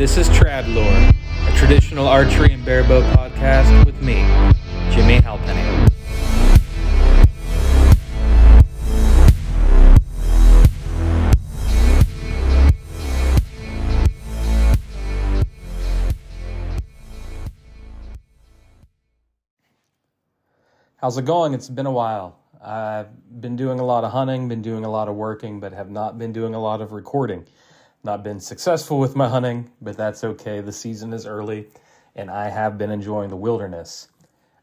This is Tradlore, a traditional archery and barebow podcast with me, Jimmy Halpenny. How's it going? It's been a while. I've been doing a lot of hunting, been doing a lot of working, but have not been doing a lot of recording. Not been successful with my hunting, but that's okay. The season is early, and I have been enjoying the wilderness.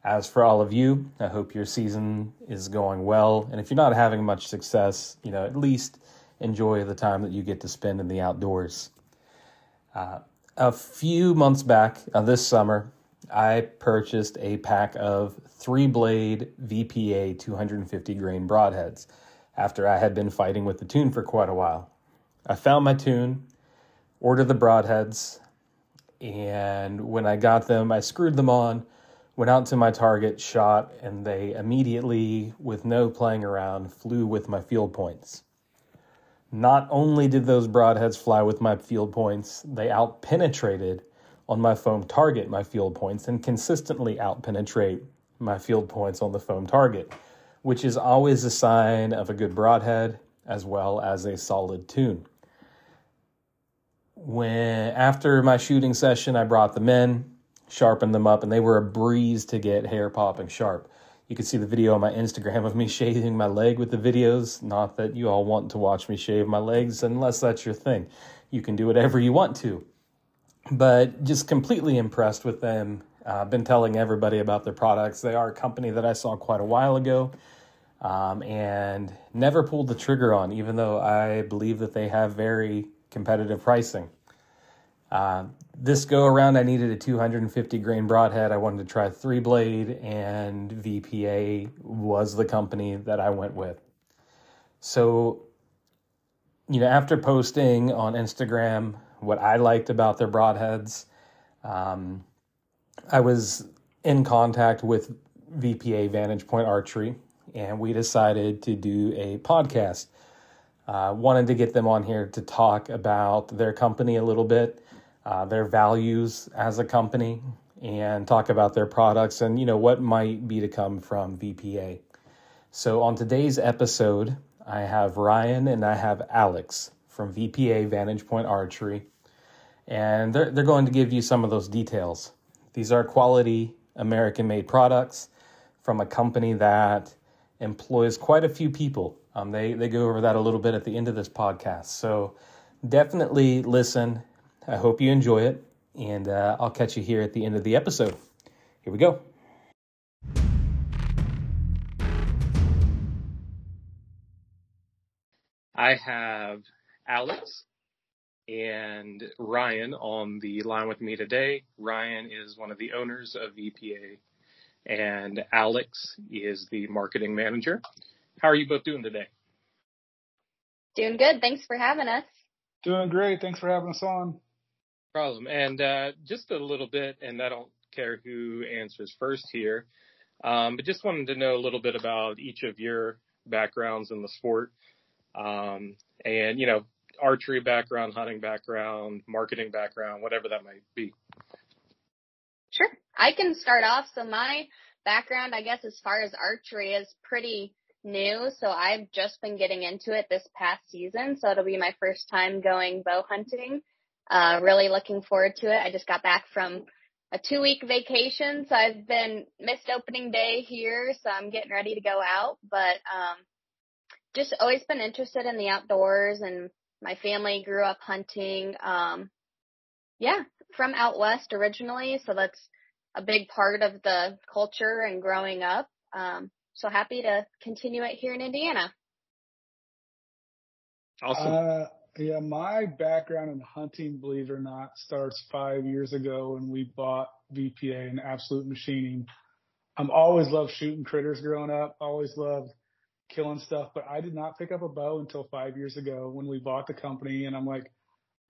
As for all of you, I hope your season is going well. And if you're not having much success, you know, at least enjoy the time that you get to spend in the outdoors. Uh, a few months back, uh, this summer, I purchased a pack of three blade VPA 250 grain broadheads after I had been fighting with the tune for quite a while. I found my tune, ordered the broadheads, and when I got them, I screwed them on, went out to my target, shot, and they immediately, with no playing around, flew with my field points. Not only did those broadheads fly with my field points, they outpenetrated on my foam target my field points and consistently outpenetrate my field points on the foam target, which is always a sign of a good broadhead as well as a solid tune. When after my shooting session, I brought them in, sharpened them up, and they were a breeze to get hair popping sharp. You can see the video on my Instagram of me shaving my leg with the videos. Not that you all want to watch me shave my legs unless that's your thing. You can do whatever you want to. But just completely impressed with them I've been telling everybody about their products. They are a company that I saw quite a while ago um, and never pulled the trigger on, even though I believe that they have very competitive pricing. Uh, this go around, I needed a 250 grain broadhead. I wanted to try three blade, and VPA was the company that I went with. So, you know, after posting on Instagram what I liked about their broadheads, um, I was in contact with VPA Vantage Point Archery, and we decided to do a podcast. Uh, wanted to get them on here to talk about their company a little bit, uh, their values as a company, and talk about their products and you know what might be to come from VPA. So on today's episode, I have Ryan and I have Alex from VPA Vantage Point Archery, and they're they're going to give you some of those details. These are quality American made products from a company that employs quite a few people. Um, they, they go over that a little bit at the end of this podcast. So definitely listen. I hope you enjoy it. And uh, I'll catch you here at the end of the episode. Here we go. I have Alex and Ryan on the line with me today. Ryan is one of the owners of VPA, and Alex is the marketing manager. How are you both doing today? Doing good. Thanks for having us. Doing great. Thanks for having us on. Problem. And uh, just a little bit, and I don't care who answers first here, um, but just wanted to know a little bit about each of your backgrounds in the sport. Um, and, you know, archery background, hunting background, marketing background, whatever that might be. Sure. I can start off. So my background, I guess, as far as archery is pretty new. So I've just been getting into it this past season. So it'll be my first time going bow hunting. Uh, really looking forward to it. I just got back from a two week vacation. So I've been missed opening day here. So I'm getting ready to go out, but, um, just always been interested in the outdoors and my family grew up hunting. Um, yeah, from out west originally, so that's a big part of the culture and growing up. Um, so happy to continue it here in Indiana. Awesome. Uh, yeah, my background in hunting, believe it or not, starts five years ago when we bought VPA and Absolute Machining. I'm always loved shooting critters growing up. Always loved killing stuff, but I did not pick up a bow until five years ago when we bought the company. And I'm like,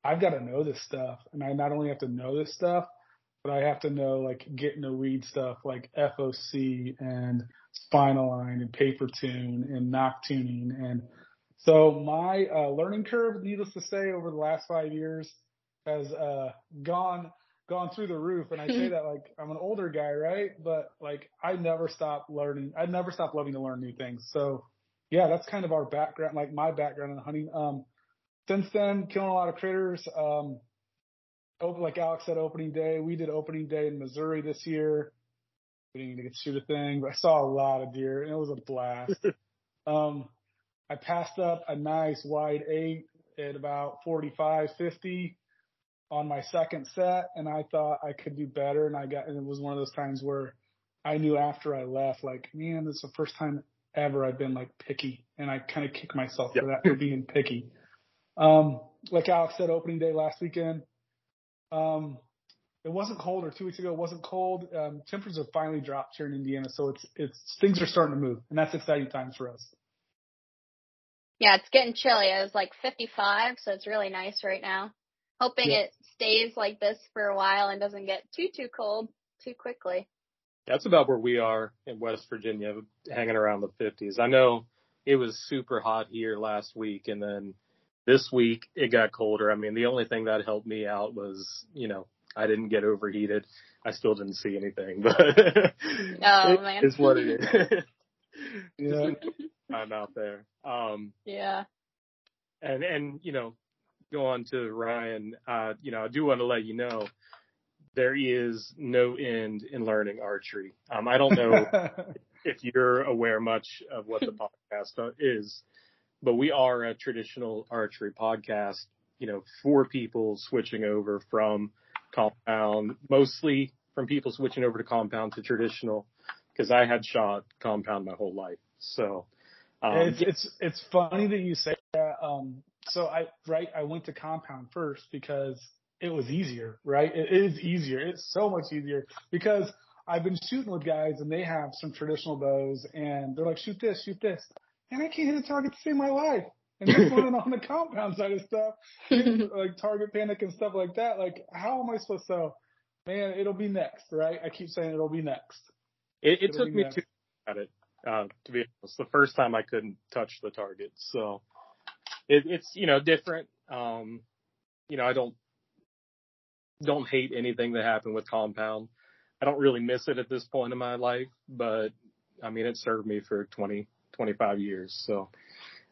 I've got to know this stuff. And I not only have to know this stuff, but I have to know like getting the weed stuff like FOC and spinal line and paper tune and nock tuning. And so my uh, learning curve, needless to say, over the last five years has uh, gone gone through the roof. And I say that like I'm an older guy, right? But like I never stop learning. I never stop loving to learn new things. So yeah, that's kind of our background, like my background in hunting. Um, since then, killing a lot of critters. Um, like Alex said, opening day. We did opening day in Missouri this year. We didn't get to shoot a thing, but I saw a lot of deer and it was a blast. um, I passed up a nice wide eight at about 45, 50 on my second set and I thought I could do better. And I got, and it was one of those times where I knew after I left, like, man, this is the first time ever I've been like picky. And I kind of kick myself yep. for that, for being picky. Um, like Alex said, opening day last weekend, um, it wasn't cold or two weeks ago, it wasn't cold. Um, temperatures have finally dropped here in Indiana. So it's, it's, things are starting to move and that's exciting times for us. Yeah, it's getting chilly. It was like 55, so it's really nice right now. Hoping yeah. it stays like this for a while and doesn't get too too cold too quickly. That's about where we are in West Virginia, hanging around the 50s. I know it was super hot here last week, and then this week it got colder. I mean, the only thing that helped me out was, you know, I didn't get overheated. I still didn't see anything, but oh it man, it's what it is. yeah, I'm out there. Um, yeah, and and you know, go on to Ryan, uh, you know, I do want to let you know there is no end in learning archery. Um, I don't know if you're aware much of what the podcast is, but we are a traditional archery podcast, you know, for people switching over from compound, mostly from people switching over to compound to traditional, because I had shot compound my whole life. So, um, it's, it's, it's funny that you say that. Um, so I, right, I went to compound first because it was easier, right? It is easier. It's so much easier because I've been shooting with guys and they have some traditional bows and they're like, shoot this, shoot this. And I can't hit a target to save my life. And this one running on the compound side of stuff, like target panic and stuff like that. Like, how am I supposed to, man, it'll be next, right? I keep saying it'll be next. It, it took me next. to at it, uh, to be honest. The first time I couldn't touch the target. So, it, it's you know different. Um, you know, I don't don't hate anything that happened with Compound. I don't really miss it at this point in my life, but I mean, it served me for 20, 25 years. So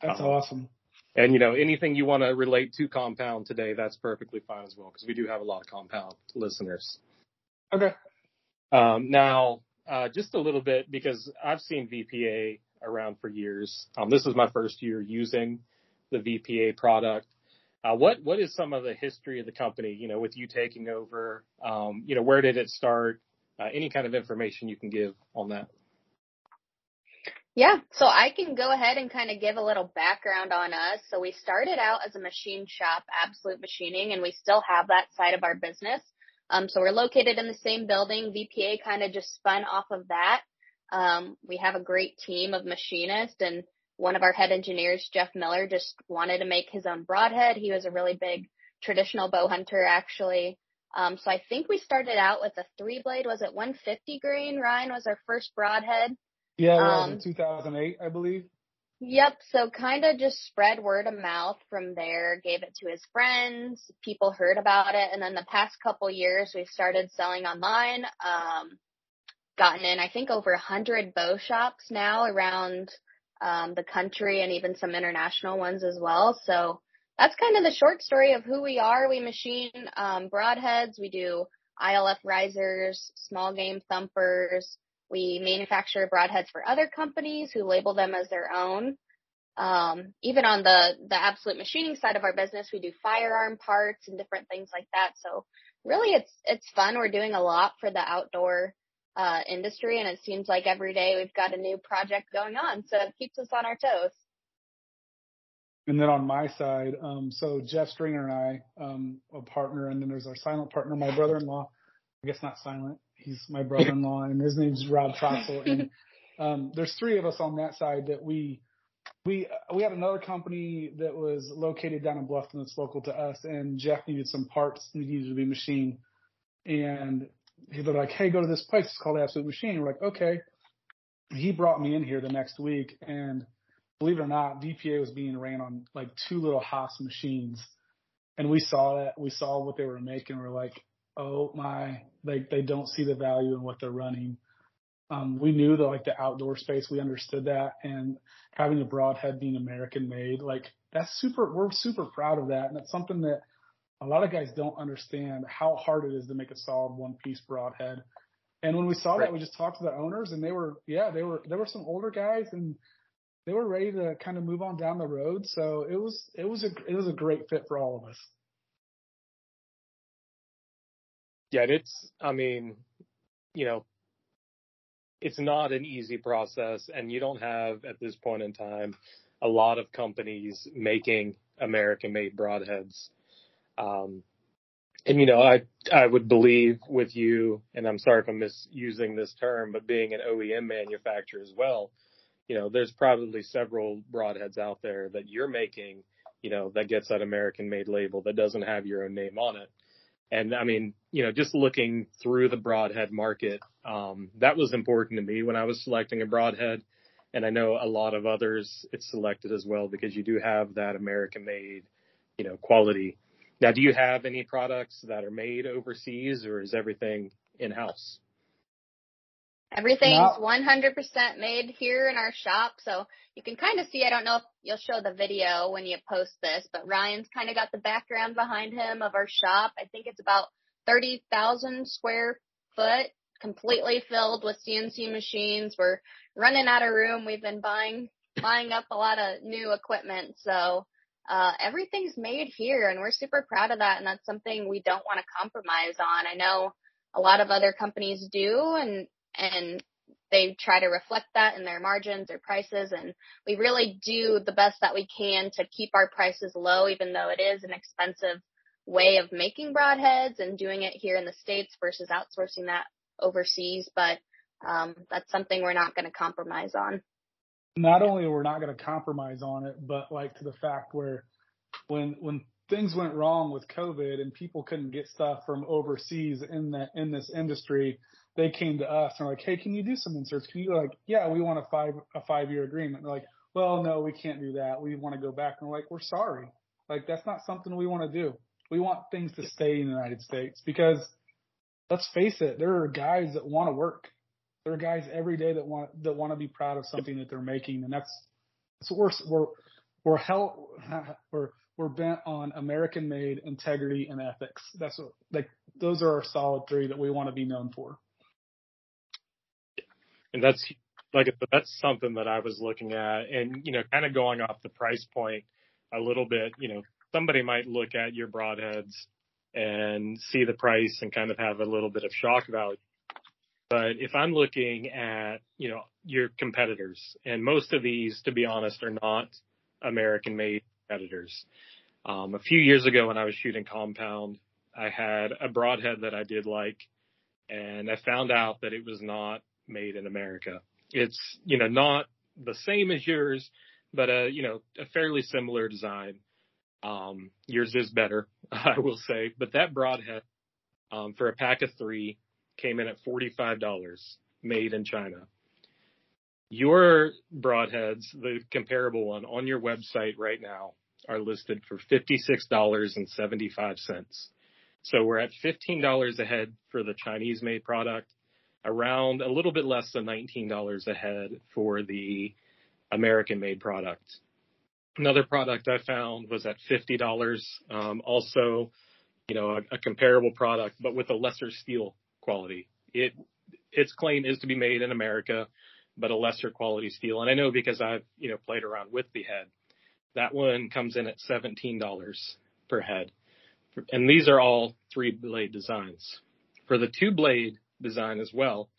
that's um, awesome. And you know, anything you want to relate to Compound today, that's perfectly fine as well, because we do have a lot of Compound listeners. Okay. Um, now, uh, just a little bit because I've seen VPA around for years. Um, this is my first year using the VPA product. Uh, what what is some of the history of the company? You know, with you taking over, um, you know, where did it start? Uh, any kind of information you can give on that? Yeah, so I can go ahead and kind of give a little background on us. So we started out as a machine shop, Absolute Machining, and we still have that side of our business. Um, so we're located in the same building. VPA kind of just spun off of that. Um, we have a great team of machinists and one of our head engineers, Jeff Miller, just wanted to make his own broadhead. He was a really big traditional bow hunter, actually. Um, so I think we started out with a three blade. Was it 150 grain? Ryan was our first broadhead. Yeah, um, in 2008, I believe. Yep. So kind of just spread word of mouth from there, gave it to his friends. People heard about it. And then the past couple years, we've started selling online. Um, gotten in, I think over a hundred bow shops now around um, the country and even some international ones as well. So that's kind of the short story of who we are. We machine um, broadheads. We do ILF risers, small game thumpers. We manufacture broadheads for other companies who label them as their own. Um, even on the the absolute machining side of our business, we do firearm parts and different things like that. So really, it's it's fun. We're doing a lot for the outdoor uh, industry, and it seems like every day we've got a new project going on, so it keeps us on our toes. And then on my side, um, so Jeff Stringer and I, um, a partner, and then there's our silent partner, my brother-in-law. I guess not silent. He's my brother-in-law, and his name's Rob Troxel. And um, there's three of us on that side that we we we had another company that was located down in Bluffton that's local to us, and Jeff needed some parts needed to be machined, and they're like, hey, go to this place. It's called Absolute Machine. We're like, okay. He brought me in here the next week, and believe it or not, VPA was being ran on like two little Haas machines. and we saw that we saw what they were making. We're like, oh my, like they don't see the value in what they're running. Um, we knew that like the outdoor space, we understood that, and having a broadhead being American made, like that's super. We're super proud of that, and it's something that a lot of guys don't understand how hard it is to make a solid one piece broadhead. And when we saw right. that, we just talked to the owners, and they were, yeah, they were there were some older guys, and they were ready to kind of move on down the road. So it was it was a it was a great fit for all of us. Yeah, it's I mean, you know, it's not an easy process and you don't have at this point in time a lot of companies making American made broadheads. Um, and you know, I I would believe with you, and I'm sorry if I'm misusing this term, but being an OEM manufacturer as well, you know, there's probably several broadheads out there that you're making, you know, that gets that American made label that doesn't have your own name on it. And I mean, you know, just looking through the broadhead market, um, that was important to me when I was selecting a broadhead. And I know a lot of others it's selected as well because you do have that American made, you know, quality. Now, do you have any products that are made overseas or is everything in house? Everything's 100% made here in our shop. So you can kind of see, I don't know if you'll show the video when you post this, but Ryan's kind of got the background behind him of our shop. I think it's about 30,000 square foot, completely filled with CNC machines. We're running out of room. We've been buying, buying up a lot of new equipment. So, uh, everything's made here and we're super proud of that. And that's something we don't want to compromise on. I know a lot of other companies do and and they try to reflect that in their margins or prices and we really do the best that we can to keep our prices low even though it is an expensive way of making broadheads and doing it here in the states versus outsourcing that overseas but um, that's something we're not going to compromise on. Not only we're not going to compromise on it but like to the fact where when when things went wrong with covid and people couldn't get stuff from overseas in that in this industry they came to us and were like, Hey, can you do some inserts? Can you like, yeah, we want a five, a five year agreement. And they're like, well, no, we can't do that. We want to go back. And we're like, we're sorry. Like, that's not something we want to do. We want things to stay in the United States because let's face it, there are guys that want to work. There are guys every day that want, that want to be proud of something that they're making. And that's, so we're, we're, we're hell, we're, we're bent on American made integrity and ethics. That's what, like, those are our solid three that we want to be known for and that's like that's something that I was looking at, and you know, kind of going off the price point a little bit. You know, somebody might look at your broadheads and see the price and kind of have a little bit of shock value. But if I'm looking at, you know, your competitors, and most of these, to be honest, are not American made competitors. Um, a few years ago when I was shooting compound, I had a broadhead that I did like, and I found out that it was not made in America. It's, you know, not the same as yours, but a, you know, a fairly similar design. Um, yours is better, I will say, but that broadhead, um, for a pack of three came in at $45 made in China. Your broadheads, the comparable one on your website right now are listed for $56.75. So we're at $15 a head for the Chinese made product around a little bit less than $19 a head for the American made product. Another product I found was at $50. Um, also, you know, a, a, comparable product, but with a lesser steel quality. It, its claim is to be made in America, but a lesser quality steel. And I know because I've, you know, played around with the head. That one comes in at $17 per head. And these are all three blade designs. For the two blade design as well.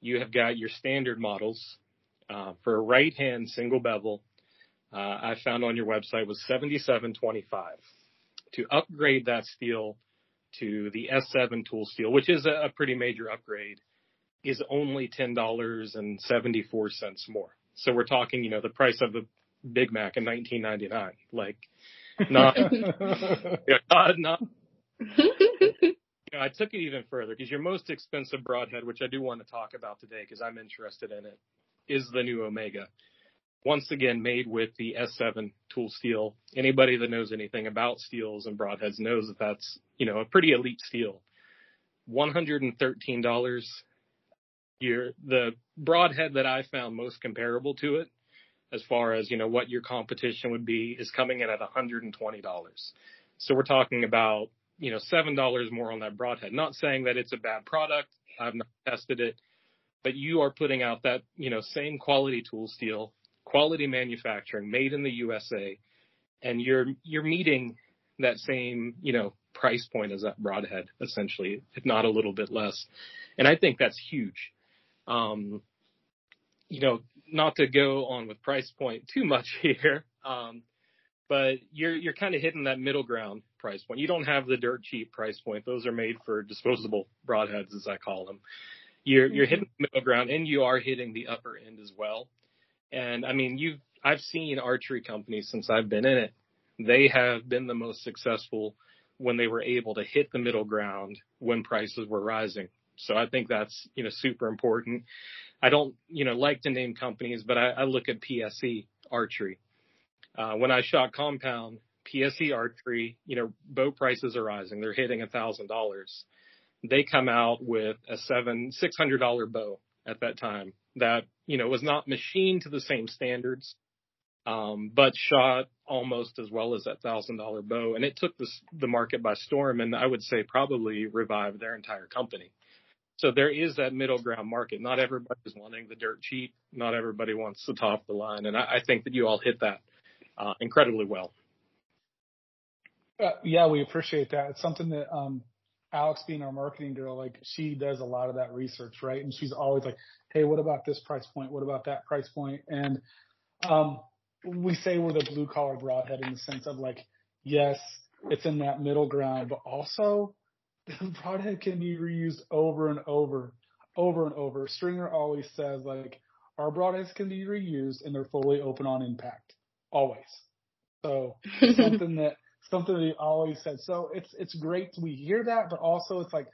You have got your standard models uh, for a right hand single bevel. Uh, I found on your website was 7725. To upgrade that steel to the S7 tool steel, which is a, a pretty major upgrade, is only ten dollars and seventy four cents more. So we're talking, you know, the price of the Big Mac in 1999. Like, not, yeah, not, not know, I took it even further because your most expensive broadhead, which I do want to talk about today because I'm interested in it, is the new Omega. once again made with the S7 tool steel. Anybody that knows anything about steels and broadheads knows that that's, you know, a pretty elite steel. $113. Your, the broadhead that I found most comparable to it, as far as, you know, what your competition would be, is coming in at $120. So we're talking about, you know, $7 more on that broadhead. Not saying that it's a bad product. I've not tested it, but you are putting out that, you know, same quality tool steel quality manufacturing made in the USA and you're you're meeting that same, you know, price point as that broadhead essentially, if not a little bit less. And I think that's huge. Um, you know, not to go on with price point too much here, um, but you're you're kind of hitting that middle ground price point. You don't have the dirt cheap price point; those are made for disposable broadheads, as I call them. You're you're mm-hmm. hitting the middle ground, and you are hitting the upper end as well. And I mean, you've, I've seen archery companies since I've been in it. They have been the most successful when they were able to hit the middle ground when prices were rising. So I think that's, you know, super important. I don't, you know, like to name companies, but I, I look at PSE archery. Uh, when I shot compound, PSE archery, you know, bow prices are rising. They're hitting a thousand dollars. They come out with a seven, six hundred dollar bow at that time that, you know, was not machined to the same standards, um, but shot almost as well as that thousand dollar bow. And it took this, the market by storm and I would say probably revived their entire company. So there is that middle ground market. Not everybody's wanting the dirt cheap. Not everybody wants the top of the line. And I, I think that you all hit that, uh, incredibly well. Uh, yeah, we appreciate that. It's something that, um, Alex being our marketing girl, like she does a lot of that research, right? And she's always like, Hey, what about this price point? What about that price point? And, um, we say we're the blue collar broadhead in the sense of like, yes, it's in that middle ground, but also the broadhead can be reused over and over, over and over. Stringer always says like, our broadheads can be reused and they're fully open on impact. Always. So something that something that he always said. So it's it's great we hear that, but also it's like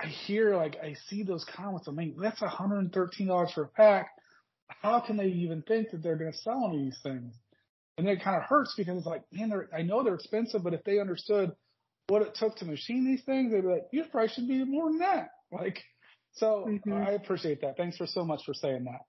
I hear like I see those comments. I mean, that's $113 for a pack. How can they even think that they're going to sell any of these things? And it kind of hurts because it's like, man, they're, I know they're expensive, but if they understood what it took to machine these things, they'd be like, your price should be more than that. Like, so mm-hmm. I appreciate that. Thanks for so much for saying that.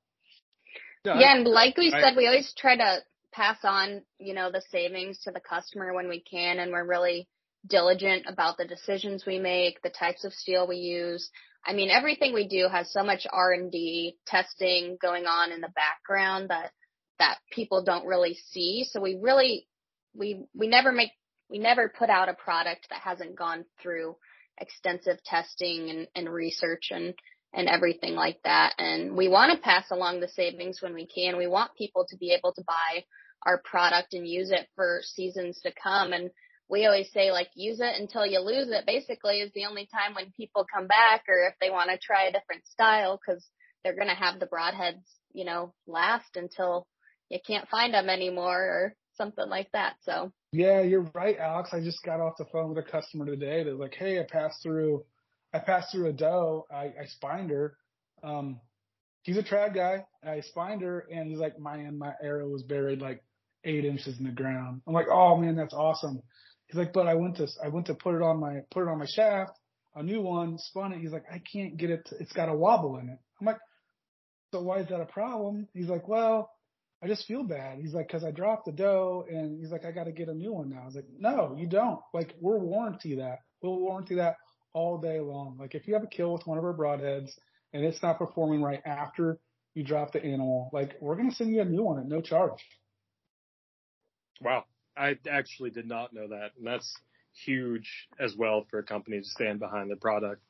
Yeah, yeah and like we I, said, we always try to pass on, you know, the savings to the customer when we can. And we're really diligent about the decisions we make, the types of steel we use. I mean, everything we do has so much R&D testing going on in the background that, that people don't really see. So we really, we, we never make, we never put out a product that hasn't gone through extensive testing and, and research and, and everything like that. And we want to pass along the savings when we can. We want people to be able to buy our product and use it for seasons to come. And we always say like use it until you lose it basically is the only time when people come back or if they want to try a different style because they're going to have the broadheads, you know, last until you can't find them anymore or something like that. So yeah, you're right, Alex. I just got off the phone with a customer today that's like, Hey, I passed through, I passed through a doe. I, I spined her. Um, he's a trad guy. I spined her and he's like, man, my arrow was buried like eight inches in the ground. I'm like, oh man, that's awesome. He's like, but I went to, I went to put it on my, put it on my shaft, a new one, spun it. He's like, I can't get it. To, it's got a wobble in it. I'm like, so why is that a problem? He's like, well, I just feel bad. He's like, cause I dropped the doe and he's like, I got to get a new one now. I was like, no, you don't. Like, we'll warranty that. We'll warranty that all day long. Like, if you have a kill with one of our broadheads and it's not performing right after you drop the animal, like, we're going to send you a new one at no charge. Wow. I actually did not know that. And that's huge as well for a company to stand behind the product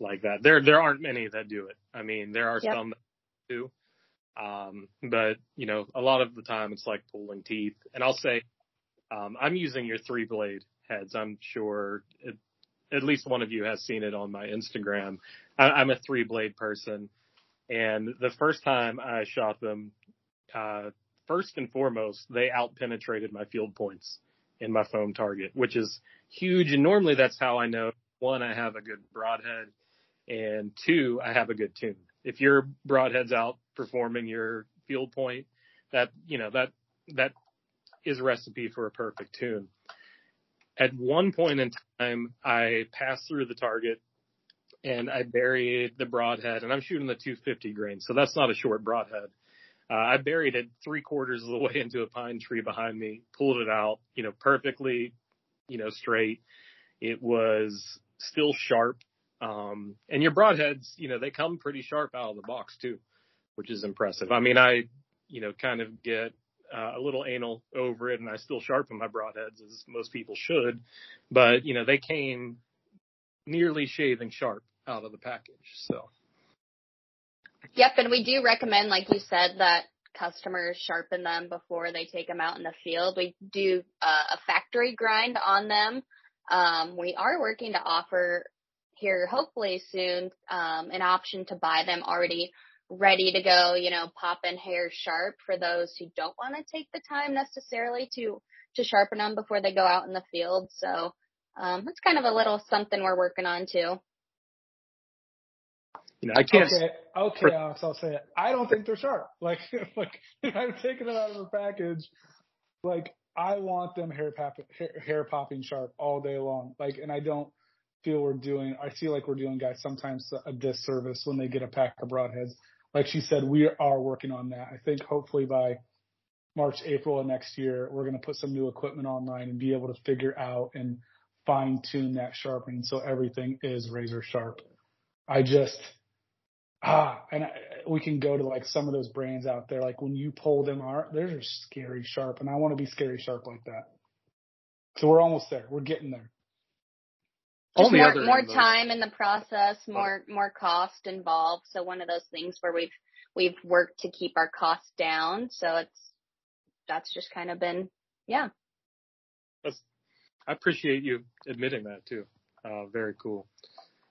like that. There, there aren't many that do it. I mean, there are yep. some that do. Um, but you know, a lot of the time it's like pulling teeth. And I'll say, um, I'm using your three blade heads. I'm sure it, at least one of you has seen it on my Instagram. I, I'm a three blade person. And the first time I shot them, uh, first and foremost, they out penetrated my field points in my foam target, which is huge. And normally that's how I know one, I have a good broadhead and two, I have a good tune. If your broadhead's outperforming your field point, that, you know, that, that is a recipe for a perfect tune. At one point in time, I passed through the target and I buried the broadhead and I'm shooting the 250 grain. So that's not a short broadhead. Uh, I buried it three quarters of the way into a pine tree behind me, pulled it out, you know, perfectly, you know, straight. It was still sharp. Um, and your broadheads, you know, they come pretty sharp out of the box too, which is impressive. I mean, I, you know, kind of get uh, a little anal over it and I still sharpen my broadheads as most people should, but you know, they came nearly shaving sharp out of the package. So. Yep. And we do recommend, like you said, that customers sharpen them before they take them out in the field. We do uh, a factory grind on them. Um, we are working to offer here, hopefully soon, um, an option to buy them already ready to go, you know, pop in hair sharp for those who don't want to take the time necessarily to, to sharpen them before they go out in the field. So, um, that's kind of a little something we're working on too. You know, I can't. Okay, okay, Alex, I'll say it. I don't think they're sharp. Like, like I'm taking them out of the package. Like, I want them hair pop, hair, hair popping sharp all day long. Like, and I don't feel we're doing. I feel like we're doing guys sometimes a disservice when they get a pack of broadheads. Like she said, we are working on that. I think hopefully by March, April of next year, we're going to put some new equipment online and be able to figure out and fine tune that sharpening so everything is razor sharp. I just, ah, and I, we can go to like some of those brands out there. Like when you pull them out, they're just scary sharp, and I want to be scary sharp like that. So we're almost there. We're getting there. Just more, more time in the process, more more cost involved. So one of those things where we've we've worked to keep our costs down. So it's that's just kind of been yeah. That's, I appreciate you admitting that too. Uh, very cool.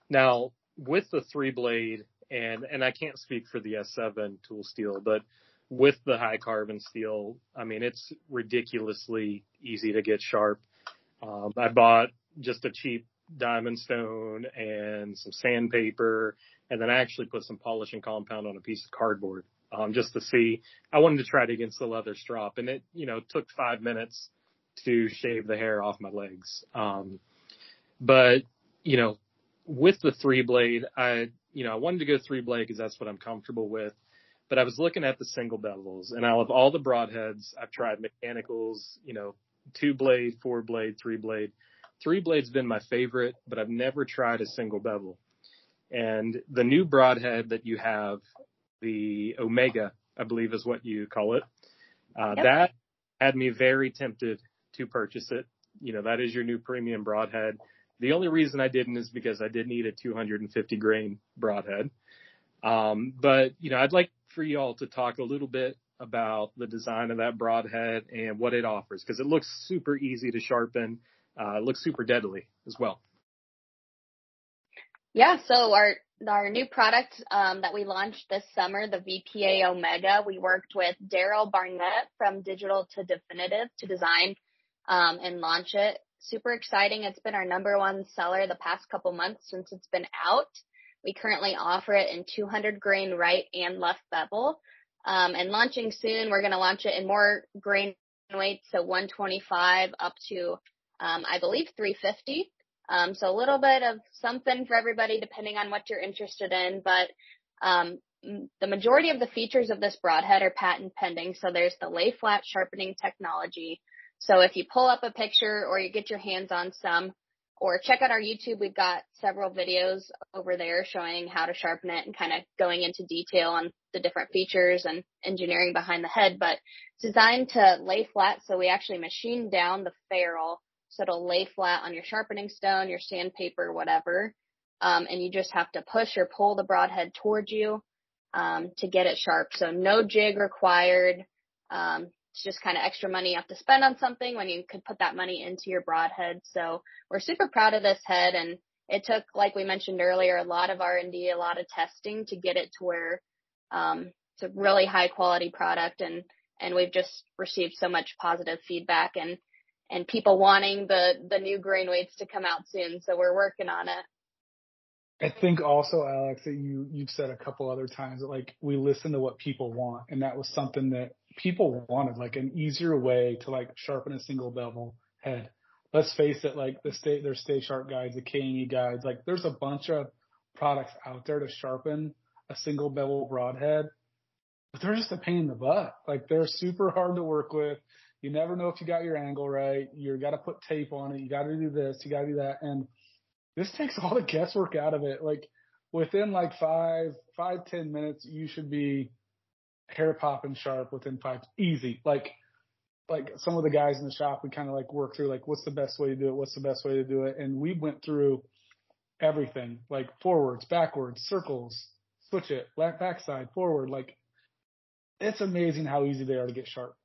Now with the three blade and and I can't speak for the S7 tool steel, but with the high carbon steel, I mean it's ridiculously easy to get sharp. Um, I bought just a cheap diamond stone and some sandpaper, and then I actually put some polishing compound on a piece of cardboard um, just to see. I wanted to try it against the leather strop, and it you know took five minutes to shave the hair off my legs. Um, but you know, with the three blade, I you know, I wanted to go three blade because that's what I'm comfortable with. But I was looking at the single bevels and out of all the broadheads, I've tried mechanicals, you know, two blade, four blade, three blade. Three blade's been my favorite, but I've never tried a single bevel. And the new broadhead that you have, the Omega, I believe is what you call it, uh, yep. that had me very tempted to purchase it. You know, that is your new premium broadhead. The only reason I didn't is because I did need a 250 grain broadhead. Um, but you know, I'd like for you all to talk a little bit about the design of that broadhead and what it offers because it looks super easy to sharpen. Uh, looks super deadly as well. Yeah, so our our new product um, that we launched this summer, the VPA Omega, we worked with Daryl Barnett from Digital to Definitive to design um, and launch it super exciting. It's been our number one seller the past couple months since it's been out. We currently offer it in 200 grain right and left bevel. Um, and launching soon, we're going to launch it in more grain weights, so 125 up to, um, I believe 350. Um, so a little bit of something for everybody depending on what you're interested in, but, um, the majority of the features of this broadhead are patent pending. So there's the lay flat sharpening technology, so if you pull up a picture or you get your hands on some or check out our YouTube, we've got several videos over there showing how to sharpen it and kind of going into detail on the different features and engineering behind the head, but it's designed to lay flat. So we actually machine down the ferrule so it'll lay flat on your sharpening stone, your sandpaper, whatever. Um, and you just have to push or pull the broadhead towards you um, to get it sharp. So no jig required. Um, it's just kind of extra money you have to spend on something when you could put that money into your broadhead. So we're super proud of this head and it took, like we mentioned earlier, a lot of R&D, a lot of testing to get it to where, um, it's a really high quality product and, and we've just received so much positive feedback and, and people wanting the, the new grain weights to come out soon. So we're working on it. I think also, Alex, that you, you've said a couple other times that like we listen to what people want. And that was something that people wanted like an easier way to like sharpen a single bevel head. Let's face it, like the state, there's Stay Sharp guides, the KME guides, like there's a bunch of products out there to sharpen a single bevel broadhead, but they're just a pain in the butt. Like they're super hard to work with. You never know if you got your angle right. You got to put tape on it. You got to do this. You got to do that. And this takes all the guesswork out of it. Like within like five, five, ten minutes, you should be hair popping sharp within five, easy. Like, like some of the guys in the shop, we kind of like work through like, what's the best way to do it? What's the best way to do it? And we went through everything, like forwards, backwards, circles, switch it, backside, forward. Like it's amazing how easy they are to get sharp.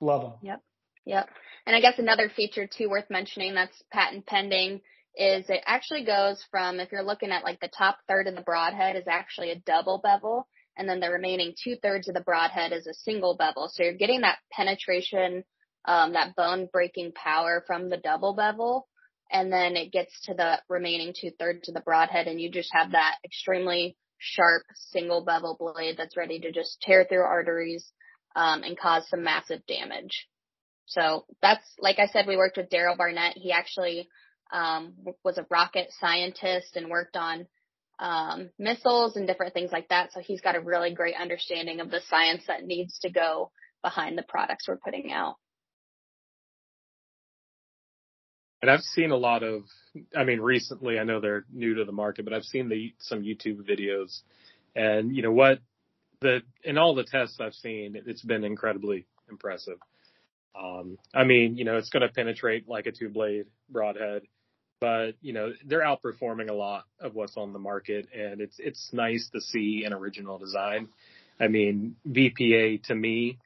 Love them. Yep. Yep. And I guess another feature too worth mentioning that's patent pending is it actually goes from, if you're looking at like the top third of the broadhead is actually a double bevel and then the remaining two thirds of the broadhead is a single bevel. So you're getting that penetration, um, that bone breaking power from the double bevel. And then it gets to the remaining two thirds of the broadhead and you just have that extremely sharp single bevel blade that's ready to just tear through arteries, um, and cause some massive damage. So that's, like I said, we worked with Daryl Barnett. He actually, um, was a rocket scientist and worked on um, missiles and different things like that. So he's got a really great understanding of the science that needs to go behind the products we're putting out. And I've seen a lot of, I mean, recently, I know they're new to the market, but I've seen the, some YouTube videos and you know what the, in all the tests I've seen, it's been incredibly impressive. Um, I mean, you know, it's going to penetrate like a two blade broadhead but you know they're outperforming a lot of what's on the market and it's it's nice to see an original design i mean vpa to me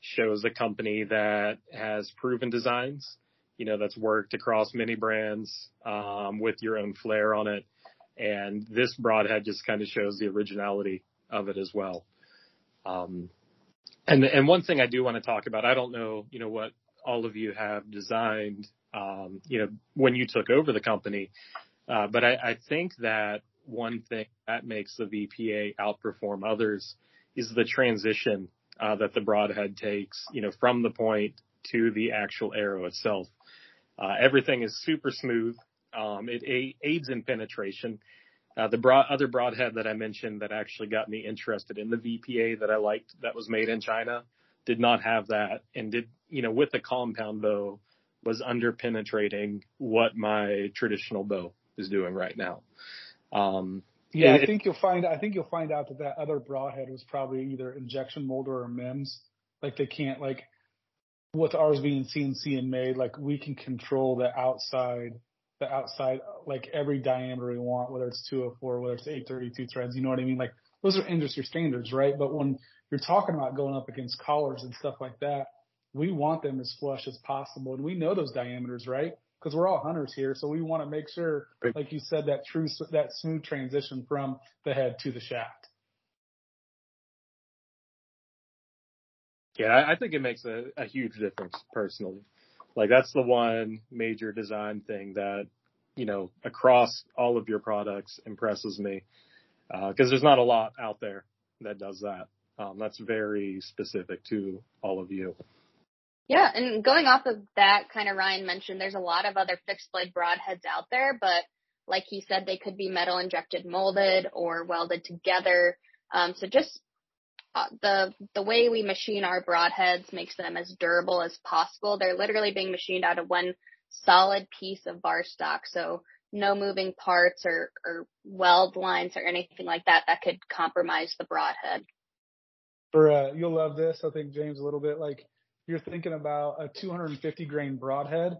shows a company that has proven designs you know that's worked across many brands um, with your own flair on it and this broadhead just kind of shows the originality of it as well um, and and one thing i do want to talk about i don't know you know what all of you have designed um, you know, when you took over the company. Uh, but I, I think that one thing that makes the VPA outperform others is the transition uh, that the broadhead takes, you know, from the point to the actual arrow itself. Uh, everything is super smooth. Um, it a- aids in penetration. Uh, the broad, other broadhead that I mentioned that actually got me interested in the VPA that I liked that was made in China did not have that and did, you know, with the compound bow, was under penetrating what my traditional bow is doing right now. Um, yeah, I think you'll find. I think you'll find out that that other broadhead was probably either injection molder or MIMs. Like they can't like with ours being CNC and made. Like we can control the outside, the outside like every diameter we want, whether it's 204, whether it's 832 threads. You know what I mean? Like those are industry standards, right? But when you're talking about going up against collars and stuff like that, we want them as flush as possible. And we know those diameters, right? Because we're all hunters here. So we want to make sure, like you said, that true, that smooth transition from the head to the shaft. Yeah, I think it makes a, a huge difference personally. Like that's the one major design thing that, you know, across all of your products impresses me. Uh, cause there's not a lot out there that does that. Um, that's very specific to all of you. Yeah, and going off of that, kind of Ryan mentioned, there's a lot of other fixed blade broadheads out there, but like he said, they could be metal injected molded or welded together. Um, so just uh, the the way we machine our broadheads makes them as durable as possible. They're literally being machined out of one solid piece of bar stock, so no moving parts or, or weld lines or anything like that that could compromise the broadhead. For uh, you'll love this, I think James a little bit like you're thinking about a 250 grain broadhead,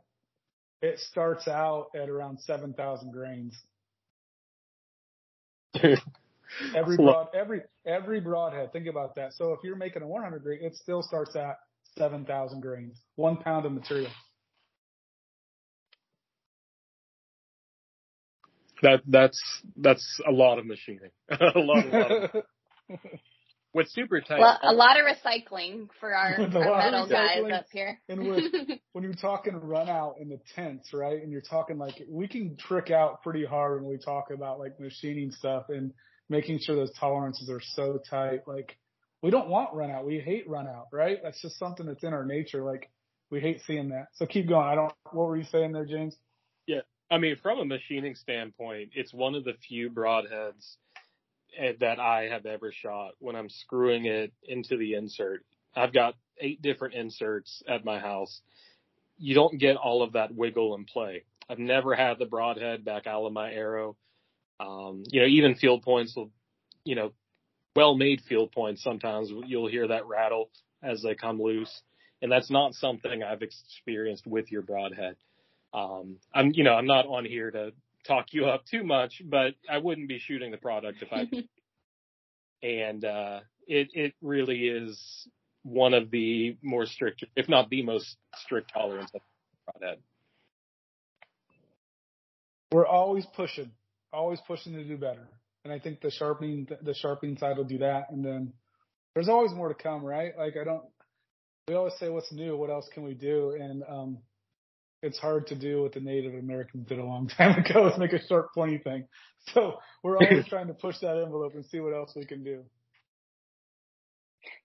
it starts out at around 7,000 grains. Every broad, every, every broadhead, think about that. So if you're making a 100 grain, it still starts at 7,000 grains, one pound of material. That that's that's a lot of machining. a lot, a lot of with super tight. Well, a lot of recycling for our, our metal guys up here. and with, when you're talking run out in the tents, right? And you're talking like we can trick out pretty hard when we talk about like machining stuff and making sure those tolerances are so tight. Like we don't want run out. We hate run out, right? That's just something that's in our nature. Like we hate seeing that. So keep going. I don't. What were you saying there, James? Yeah, I mean, from a machining standpoint, it's one of the few broadheads eh, that I have ever shot when I'm screwing it into the insert. I've got eight different inserts at my house. You don't get all of that wiggle and play. I've never had the broadhead back out of my arrow. Um, you know, even field points will, you know, well-made field points. Sometimes you'll hear that rattle as they come loose, and that's not something I've experienced with your broadhead. Um, I'm, you know, I'm not on here to talk you up too much, but I wouldn't be shooting the product if I. and uh, it it really is one of the more strict, if not the most strict tolerance of broadhead. We're always pushing, always pushing to do better. And I think the sharpening, the sharpening side will do that. And then there's always more to come, right? Like I don't, we always say what's new, what else can we do? And, um, it's hard to do what the Native Americans did a long time ago is make a sharp pointy thing. So we're always trying to push that envelope and see what else we can do.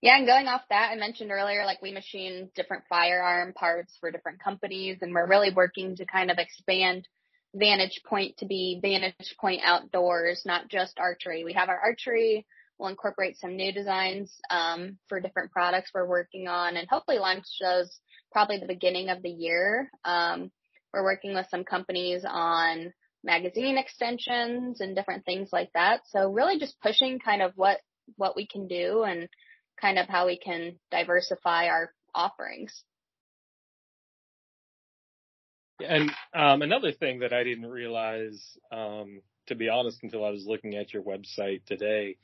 Yeah, and going off that, I mentioned earlier, like we machine different firearm parts for different companies, and we're really working to kind of expand Vantage Point to be Vantage Point outdoors, not just archery. We have our archery. We'll incorporate some new designs um, for different products we're working on, and hopefully launch those probably the beginning of the year. Um, we're working with some companies on magazine extensions and different things like that. So really just pushing kind of what what we can do and kind of how we can diversify our offerings. And um, another thing that I didn't realize, um, to be honest, until I was looking at your website today,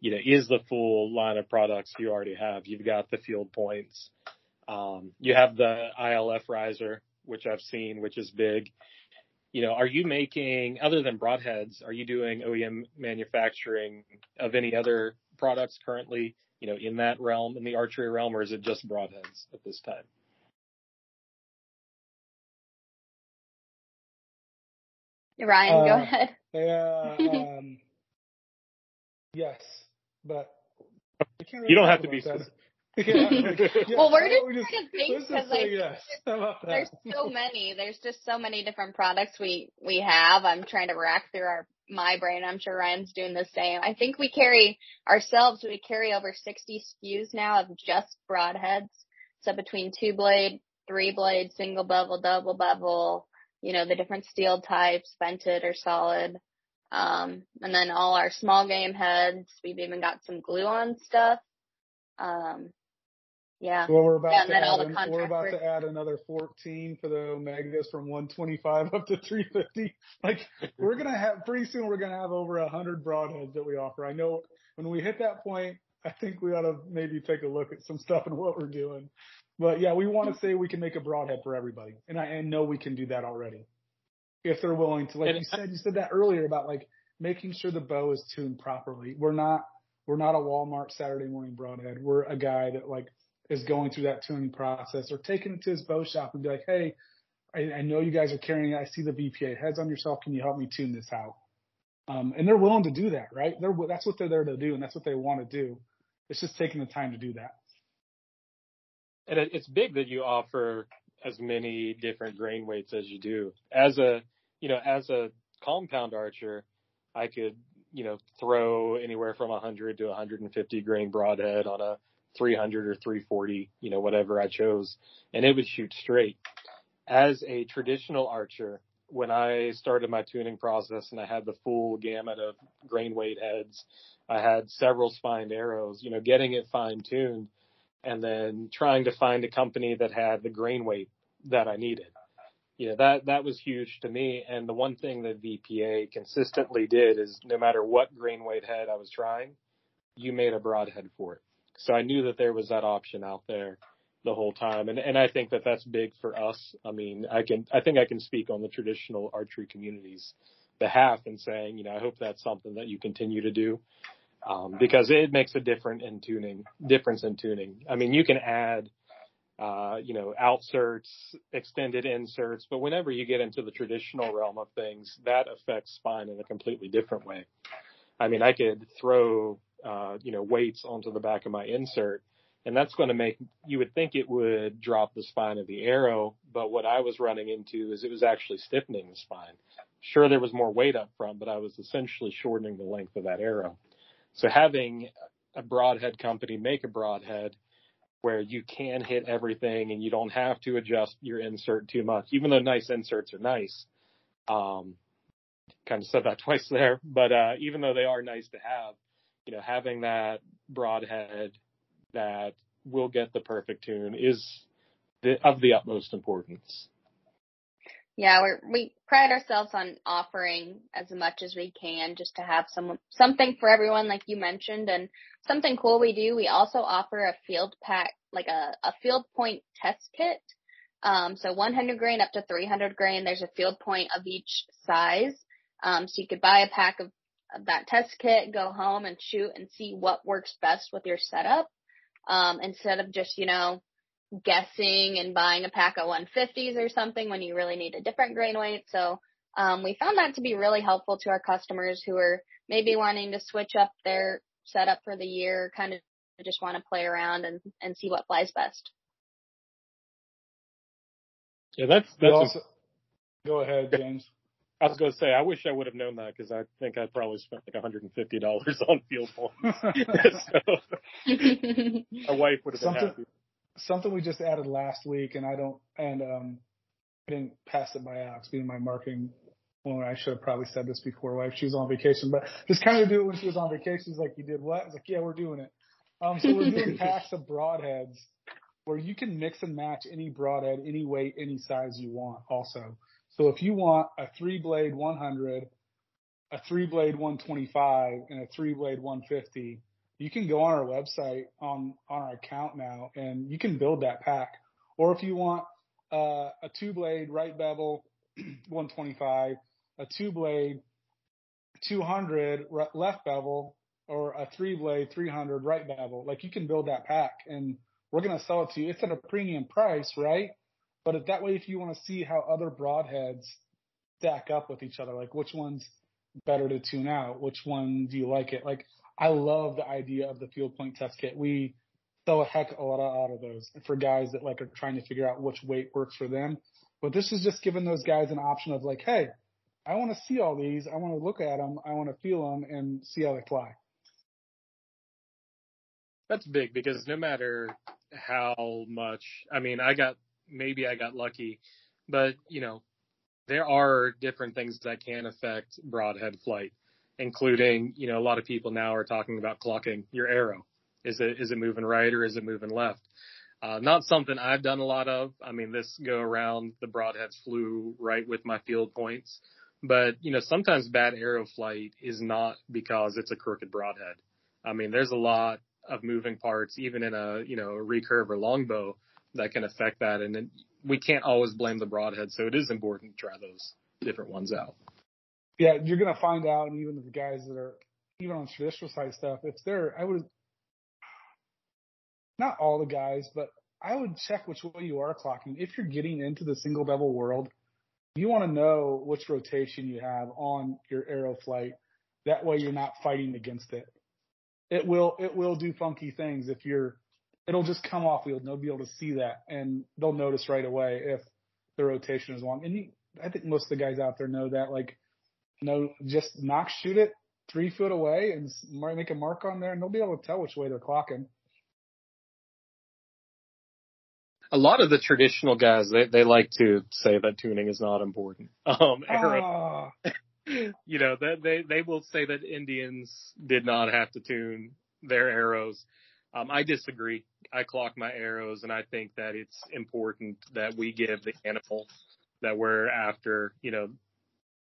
you know, is the full line of products you already have. You've got the field points. Um, you have the ILF riser, which I've seen, which is big. You know, are you making, other than broadheads, are you doing OEM manufacturing of any other products currently, you know, in that realm, in the archery realm, or is it just broadheads at this time? Ryan, uh, go ahead. Yeah, um, yes, but really you don't have to be specific. yeah, yeah, well, we're just, we just trying to think because like yes. there's so many. There's just so many different products we we have. I'm trying to rack through our my brain. I'm sure Ryan's doing the same. I think we carry ourselves. We carry over 60 SKUs now of just broadheads. So between two blade, three blade, single bevel, double bevel, you know, the different steel types, vented or solid. Um, and then all our small game heads. We've even got some glue on stuff. Um, yeah. Well, we're about, yeah, to, add an, we're about to add another 14 for the Omegas from 125 up to 350. Like we're going to have pretty soon, we're going to have over a hundred broadheads that we offer. I know when we hit that point, I think we ought to maybe take a look at some stuff and what we're doing. But yeah, we want to say we can make a broadhead for everybody. And I and know we can do that already. If they're willing to, like and you said, you said that earlier about like making sure the bow is tuned properly. We're not, we're not a Walmart Saturday morning broadhead. We're a guy that like is going through that tuning process or taking it to his bow shop and be like, Hey, I, I know you guys are carrying it. I see the VPA heads on yourself. Can you help me tune this out? Um, and they're willing to do that, right? They're, that's what they're there to do. And that's what they want to do. It's just taking the time to do that. And it's big that you offer as many different grain weights as you do. As a, you know, as a compound archer, I could, you know, throw anywhere from 100 to 150 grain broadhead on a 300 or 340, you know, whatever I chose, and it would shoot straight. As a traditional archer, when I started my tuning process and I had the full gamut of grain weight heads, I had several spined arrows, you know, getting it fine tuned and then trying to find a company that had the grain weight that I needed. You know, that, that was huge to me. And the one thing that VPA consistently did is no matter what grain weight head I was trying, you made a broadhead for it. So I knew that there was that option out there the whole time. And, and I think that that's big for us. I mean, I can, I think I can speak on the traditional archery community's behalf and saying, you know, I hope that's something that you continue to do. Um, because it makes a different in tuning, difference in tuning. I mean, you can add, uh, you know, outserts, extended inserts, but whenever you get into the traditional realm of things, that affects spine in a completely different way. I mean, I could throw uh, you know, weights onto the back of my insert. And that's going to make, you would think it would drop the spine of the arrow, but what I was running into is it was actually stiffening the spine. Sure, there was more weight up front, but I was essentially shortening the length of that arrow. So having a broadhead company make a broadhead where you can hit everything and you don't have to adjust your insert too much, even though nice inserts are nice. Um, kind of said that twice there, but, uh, even though they are nice to have, you know, having that broadhead that will get the perfect tune is the, of the utmost importance. Yeah, we we pride ourselves on offering as much as we can just to have some something for everyone, like you mentioned, and something cool we do. We also offer a field pack, like a a field point test kit. Um, so 100 grain up to 300 grain. There's a field point of each size. Um, so you could buy a pack of, of that test kit, go home and shoot and see what works best with your setup. Um, instead of just, you know, guessing and buying a pack of 150s or something when you really need a different grain weight. So, um, we found that to be really helpful to our customers who are maybe wanting to switch up their setup for the year, kind of just want to play around and, and see what flies best. Yeah, that's, that's, also, a, go ahead, James. I was going to say, I wish I would have known that because I think I probably spent like $150 on field points. so, my wife would have been something, happy. Something we just added last week, and I don't, and um, I didn't pass it by Alex being my marketing woman. I should have probably said this before. Wife, she was on vacation, but just kind of do it when she was on vacation. She's like, "You did what?" I was like, "Yeah, we're doing it." Um, so we're doing packs of broadheads where you can mix and match any broadhead, any weight, any size you want. Also. So if you want a three blade 100, a three blade 125, and a three blade 150, you can go on our website on on our account now, and you can build that pack. Or if you want uh, a two blade right bevel 125, a two blade 200 left bevel, or a three blade 300 right bevel, like you can build that pack, and we're gonna sell it to you. It's at a premium price, right? But if that way, if you want to see how other broadheads stack up with each other, like which one's better to tune out, which one do you like it? Like I love the idea of the field point test kit. We sell a heck of a lot out of those for guys that like are trying to figure out which weight works for them. But this is just giving those guys an option of like, hey, I want to see all these. I want to look at them. I want to feel them and see how they fly. That's big because no matter how much, I mean, I got maybe I got lucky, but you know, there are different things that can affect broadhead flight, including, you know, a lot of people now are talking about clocking your arrow. Is it, is it moving right or is it moving left? Uh, not something I've done a lot of. I mean, this go around, the broadheads flew right with my field points, but you know, sometimes bad arrow flight is not because it's a crooked broadhead. I mean, there's a lot of moving parts, even in a, you know, a recurve or longbow that can affect that. And it, we can't always blame the broadhead. So it is important to try those different ones out. Yeah, you're to find out. And even the guys that are even on traditional side stuff, if they're, I would, not all the guys, but I would check which way you are clocking. If you're getting into the single bevel world, you want to know which rotation you have on your arrow flight. That way you're not fighting against it. It will, it will do funky things if you're it'll just come off wheel and they'll be able to see that and they'll notice right away if the rotation is wrong. And you, I think most of the guys out there know that, like, no, just knock, shoot it three foot away and make a mark on there and they'll be able to tell which way they're clocking. A lot of the traditional guys, they, they like to say that tuning is not important. Um, arrow, oh. you know, that they, they will say that Indians did not have to tune their arrows. Um, I disagree. I clock my arrows, and I think that it's important that we give the animal that we're after, you know,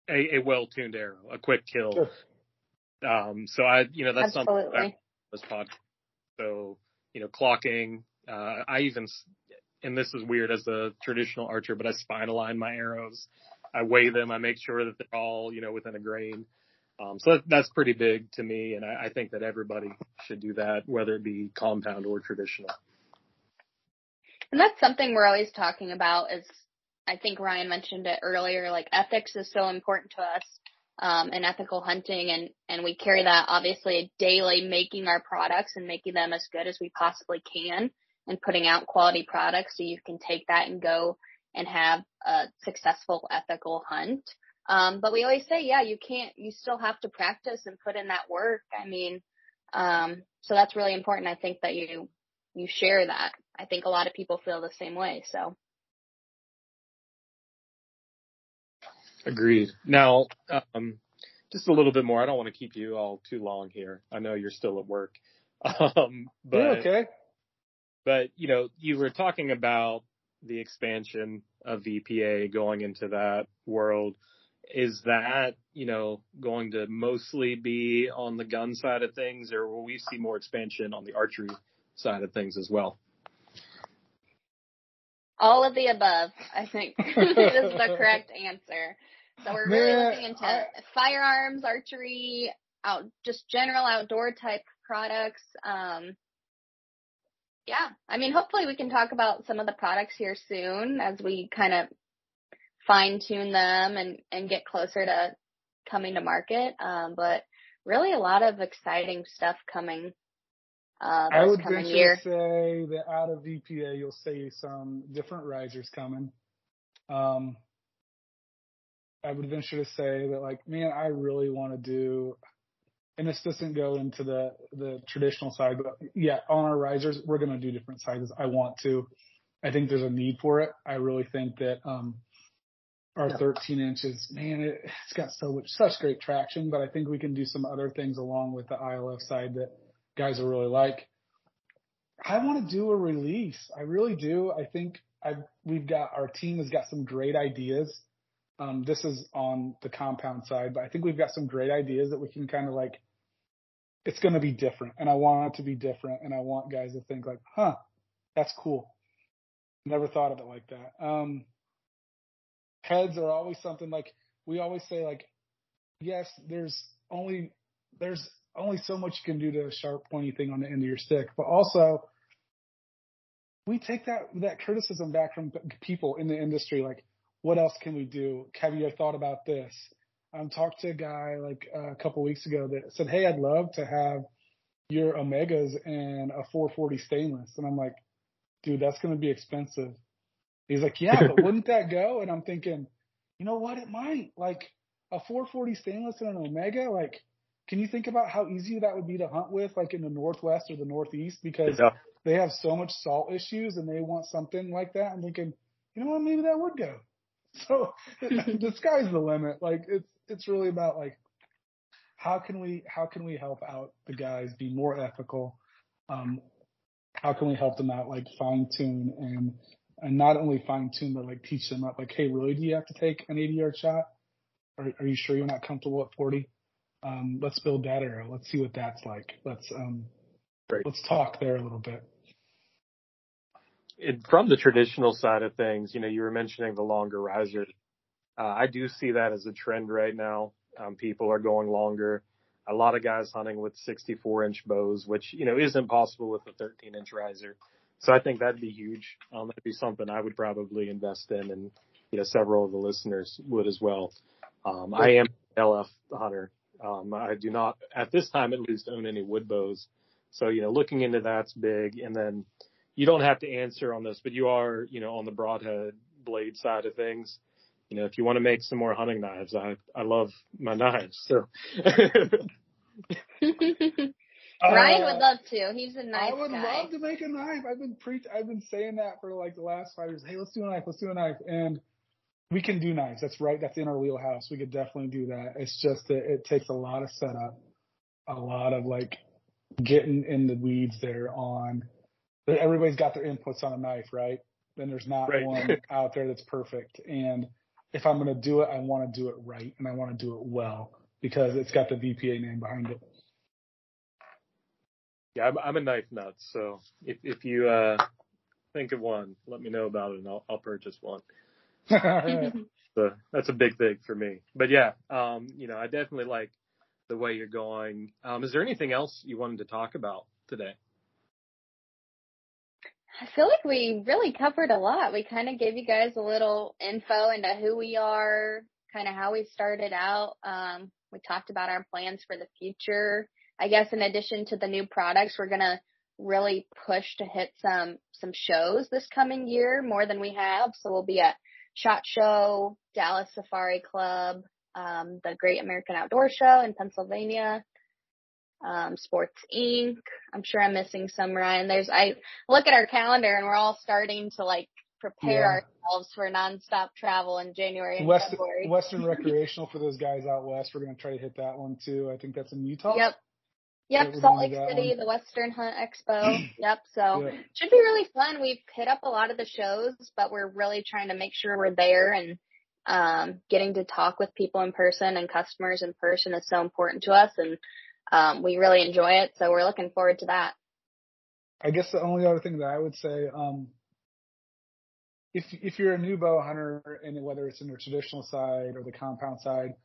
a, a well-tuned arrow, a quick kill. Sure. Um, so I, you know, that's Absolutely. something this podcast. So, you know, clocking. Uh, I even, and this is weird as a traditional archer, but I spine align my arrows. I weigh them. I make sure that they're all, you know, within a grain. Um, so that, that's pretty big to me, and I, I think that everybody should do that, whether it be compound or traditional. And that's something we're always talking about is I think Ryan mentioned it earlier, like ethics is so important to us. um, and ethical hunting. And, and we carry that obviously daily, making our products and making them as good as we possibly can and putting out quality products so you can take that and go and have a successful ethical hunt. Um, but we always say, yeah, you can't, you still have to practice and put in that work. I mean, um, so that's really important. I think that you, you share that. I think a lot of people feel the same way. So. Agreed. Now, um, just a little bit more. I don't want to keep you all too long here. I know you're still at work. Um, but, yeah, okay. But, you know, you were talking about the expansion of VPA going into that world. Is that, you know, going to mostly be on the gun side of things or will we see more expansion on the archery side of things as well? All of the above, I think is the correct answer. So we're really Man, looking into I, firearms, archery, out just general outdoor type products. Um, yeah, I mean, hopefully we can talk about some of the products here soon as we kind of fine tune them and and get closer to coming to market. Um, but really a lot of exciting stuff coming. Uh, I would venture year. to say that out of VPA, you'll see some different risers coming. Um, I would venture to say that like, man, I really want to do, and this doesn't go into the, the traditional side, but yeah, on our risers, we're going to do different sizes. I want to, I think there's a need for it. I really think that, um, our 13 inches, man, it, has got so much, such great traction, but I think we can do some other things along with the ILF side that guys will really like. I want to do a release. I really do. I think I've, we've got, our team has got some great ideas um, this is on the compound side, but I think we've got some great ideas that we can kind of like, it's going to be different and I want it to be different. And I want guys to think like, huh, that's cool. Never thought of it like that. Um, heads are always something like we always say like, yes, there's only, there's only so much you can do to a sharp pointy thing on the end of your stick, but also we take that, that criticism back from people in the industry. Like, what else can we do? Have you thought about this? Um, talked to a guy like uh, a couple weeks ago that said, Hey, I'd love to have your Omegas and a 440 stainless. And I'm like, dude, that's going to be expensive. He's like, yeah, but wouldn't that go? And I'm thinking, you know what? It might like a 440 stainless and an Omega. Like, can you think about how easy that would be to hunt with, like in the Northwest or the Northeast? Because yeah. they have so much salt issues and they want something like that. I'm thinking, you know what? Maybe that would go. So the sky's the limit. Like it's it's really about like how can we how can we help out the guys be more ethical? Um, how can we help them out like fine tune and and not only fine tune but like teach them up like hey really do you have to take an 80 yard shot? Are, are you sure you're not comfortable at 40? Um, let's build that arrow. Let's see what that's like. Let's um, Great. let's talk there a little bit it, from the traditional side of things, you know, you were mentioning the longer riser. Uh, I do see that as a trend right now. Um, people are going longer. A lot of guys hunting with 64 inch bows, which, you know, isn't possible with a 13 inch riser. So I think that'd be huge. Um, that'd be something I would probably invest in and, you know, several of the listeners would as well. Um, I am LF hunter. Um, I do not, at this time at least, own any wood bows. So, you know, looking into that's big. And then, you don't have to answer on this, but you are, you know, on the broadhead blade side of things. You know, if you want to make some more hunting knives, I I love my knives. So Ryan uh, would love to. He's a nice I would guy. love to make a knife. I've been pre I've been saying that for like the last five years. Hey, let's do a knife. Let's do a knife. And we can do knives. That's right. That's in our wheelhouse. We could definitely do that. It's just that it takes a lot of setup, a lot of like getting in the weeds there on everybody's got their inputs on a knife, right? Then there's not right. one out there that's perfect. And if I'm going to do it, I want to do it right and I want to do it well because it's got the VPA name behind it. Yeah, I'm, I'm a knife nut. So if, if you, uh, think of one, let me know about it and I'll, I'll purchase one. so that's a big thing for me. But yeah, um, you know, I definitely like the way you're going. Um, is there anything else you wanted to talk about today? I feel like we really covered a lot. We kind of gave you guys a little info into who we are, kind of how we started out. Um, we talked about our plans for the future. I guess in addition to the new products, we're gonna really push to hit some some shows this coming year more than we have. So we'll be at Shot Show, Dallas Safari Club, um, the Great American Outdoor Show in Pennsylvania, um, Sports Inc. I'm sure I'm missing some, Ryan. There's I look at our calendar and we're all starting to like prepare yeah. ourselves for nonstop travel in January and West, February. Western recreational for those guys out west. We're going to try to hit that one too. I think that's in Utah. Yep. Yep, Salt Lake City, one. the Western Hunt Expo. yep, so yeah. should be really fun. We've hit up a lot of the shows, but we're really trying to make sure we're there and um, getting to talk with people in person and customers in person is so important to us, and um, we really enjoy it. So we're looking forward to that. I guess the only other thing that I would say, um, if if you're a new bow hunter and whether it's in the traditional side or the compound side,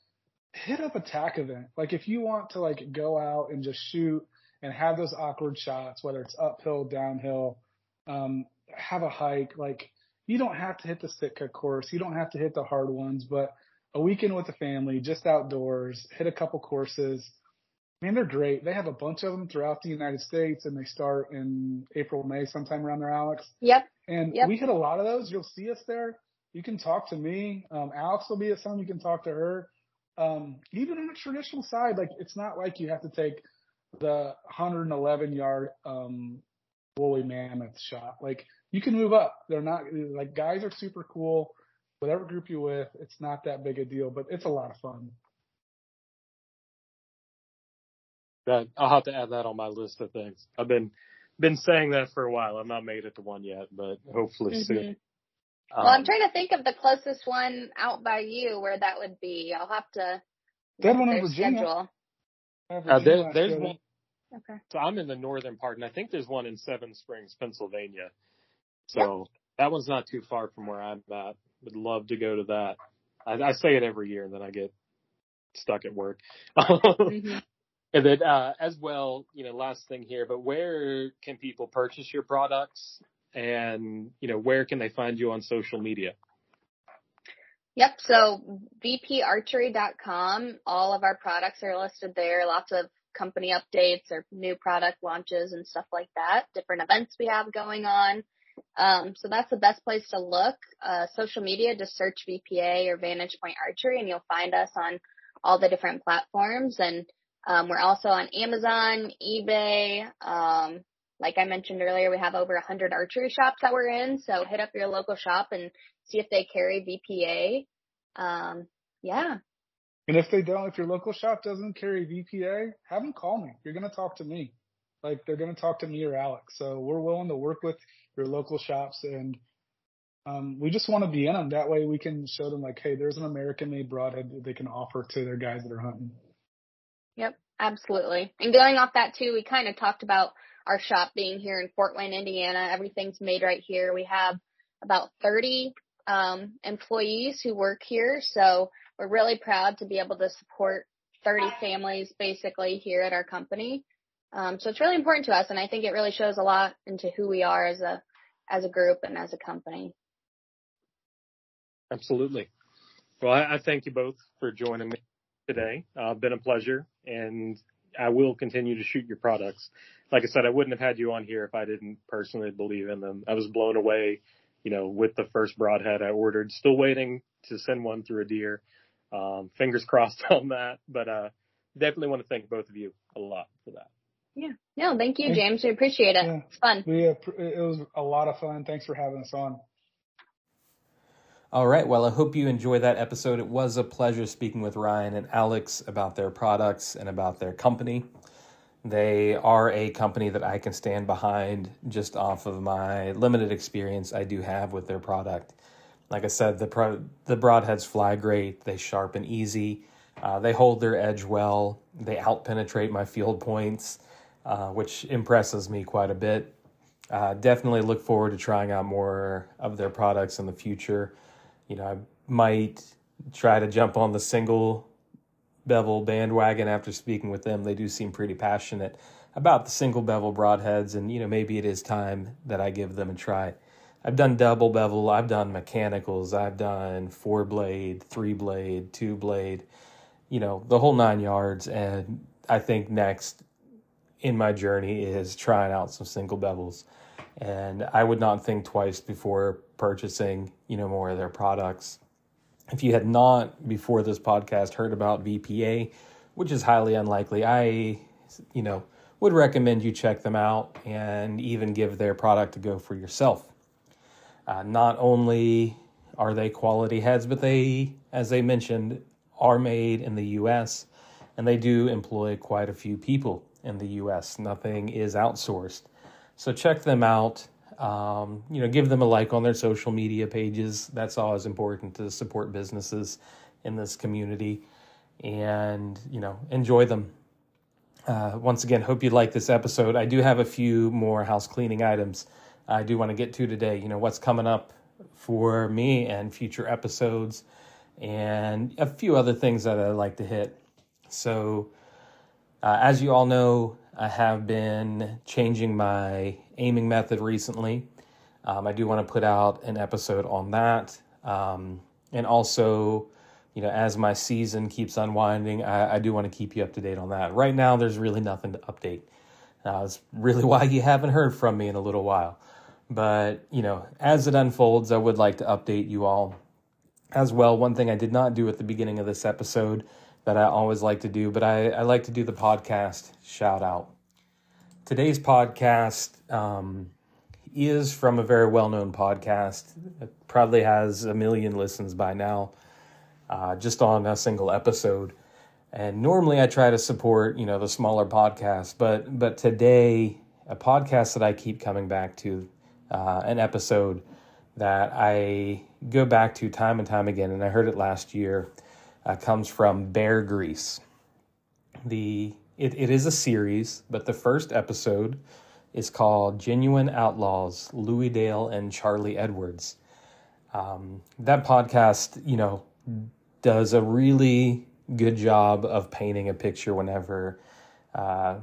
hit up a TAC event. Like if you want to like go out and just shoot and have those awkward shots, whether it's uphill, downhill, um, have a hike, like you don't have to hit the Sitka course. You don't have to hit the hard ones, but a weekend with the family, just outdoors, hit a couple courses. Man, they're great. They have a bunch of them throughout the United States and they start in April, May, sometime around there, Alex. Yep. And yep. we hit a lot of those. You'll see us there. You can talk to me. Um, Alex will be at some. You can talk to her um, even on a traditional side, like it's not like you have to take the 111 yard um, woolly mammoth shot. Like you can move up. They're not like guys are super cool. Whatever group you're with, it's not that big a deal, but it's a lot of fun. That I'll have to add that on my list of things. I've been been saying that for a while. I've not made it to one yet, but hopefully mm-hmm. soon. Well, I'm um, trying to think of the closest one out by you where that would be. I'll have to. That one in Virginia. Uh, there, there's one. Okay. So I'm in the northern part, and I think there's one in Seven Springs, Pennsylvania. So yep. that one's not too far from where I'm at. Would love to go to that. I, I say it every year, and then I get stuck at work. mm-hmm. And then, uh, as well, you know, last thing here, but where can people purchase your products? And you know where can they find you on social media? Yep. So vparchery.com, all of our products are listed there. Lots of company updates or new product launches and stuff like that. Different events we have going on. Um, so that's the best place to look. Uh, social media, just search VPA or Vantage Point Archery and you'll find us on all the different platforms. And um, we're also on Amazon, eBay, um, like I mentioned earlier, we have over 100 archery shops that we're in. So hit up your local shop and see if they carry VPA. Um, yeah. And if they don't, if your local shop doesn't carry VPA, have them call me. You're going to talk to me. Like they're going to talk to me or Alex. So we're willing to work with your local shops and um, we just want to be in them. That way we can show them like, hey, there's an American made broadhead that they can offer to their guys that are hunting. Yep, absolutely. And going off that too, we kind of talked about our shop being here in Fort Wayne, Indiana. Everything's made right here. We have about 30 um, employees who work here, so we're really proud to be able to support 30 families basically here at our company. Um, so it's really important to us, and I think it really shows a lot into who we are as a as a group and as a company. Absolutely. Well, I, I thank you both for joining me today. Uh, been a pleasure, and I will continue to shoot your products. Like I said, I wouldn't have had you on here if I didn't personally believe in them. I was blown away, you know, with the first broadhead I ordered. Still waiting to send one through a deer. Um, fingers crossed on that, but uh, definitely want to thank both of you a lot for that. Yeah. No, thank you, James. We appreciate it. Yeah. It's fun. Yeah, it was a lot of fun. Thanks for having us on. All right. Well, I hope you enjoyed that episode. It was a pleasure speaking with Ryan and Alex about their products and about their company. They are a company that I can stand behind just off of my limited experience I do have with their product. Like I said, the pro- the broadheads fly great. They sharpen easy. Uh, they hold their edge well. They out penetrate my field points, uh, which impresses me quite a bit. Uh, definitely look forward to trying out more of their products in the future you know, I might try to jump on the single bevel bandwagon after speaking with them. They do seem pretty passionate about the single bevel broadheads, and you know, maybe it is time that I give them a try. I've done double bevel, I've done mechanicals, I've done four blade, three blade, two blade, you know, the whole nine yards. And I think next in my journey is trying out some single bevels. And I would not think twice before purchasing, you know, more of their products. If you had not before this podcast heard about VPA, which is highly unlikely, I, you know, would recommend you check them out and even give their product a go for yourself. Uh, not only are they quality heads, but they, as they mentioned, are made in the US and they do employ quite a few people in the US. Nothing is outsourced. So check them out. Um, you know, give them a like on their social media pages. That's always important to support businesses in this community and, you know, enjoy them. Uh, once again, hope you like this episode. I do have a few more house cleaning items I do want to get to today. You know, what's coming up for me and future episodes, and a few other things that I'd like to hit. So, uh, as you all know, I have been changing my aiming method recently. Um, I do want to put out an episode on that. Um, and also, you know, as my season keeps unwinding, I, I do want to keep you up to date on that. Right now, there's really nothing to update. Uh, that's really why you haven't heard from me in a little while. But, you know, as it unfolds, I would like to update you all as well. One thing I did not do at the beginning of this episode that I always like to do, but I, I like to do the podcast shout out. Today's podcast um, is from a very well known podcast. It probably has a million listens by now, uh, just on a single episode. And normally I try to support, you know, the smaller podcasts, but but today a podcast that I keep coming back to uh, an episode that I go back to time and time again, and I heard it last year, uh, comes from Bear Grease. The it, it is a series, but the first episode is called Genuine Outlaws, Louis Dale and Charlie Edwards. Um, that podcast, you know, does a really good job of painting a picture whenever uh,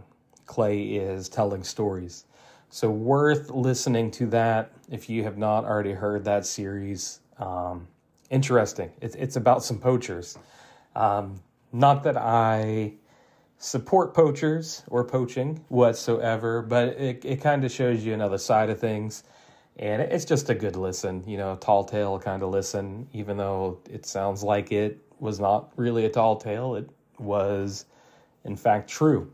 Clay is telling stories. So worth listening to that if you have not already heard that series. Um, interesting. It's it's about some poachers. Um, not that I support poachers or poaching whatsoever, but it it kind of shows you another side of things, and it's just a good listen. You know, a tall tale kind of listen. Even though it sounds like it was not really a tall tale, it was in fact true.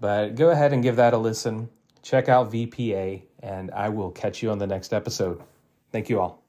But go ahead and give that a listen check out VPA, and I will catch you on the next episode. Thank you all.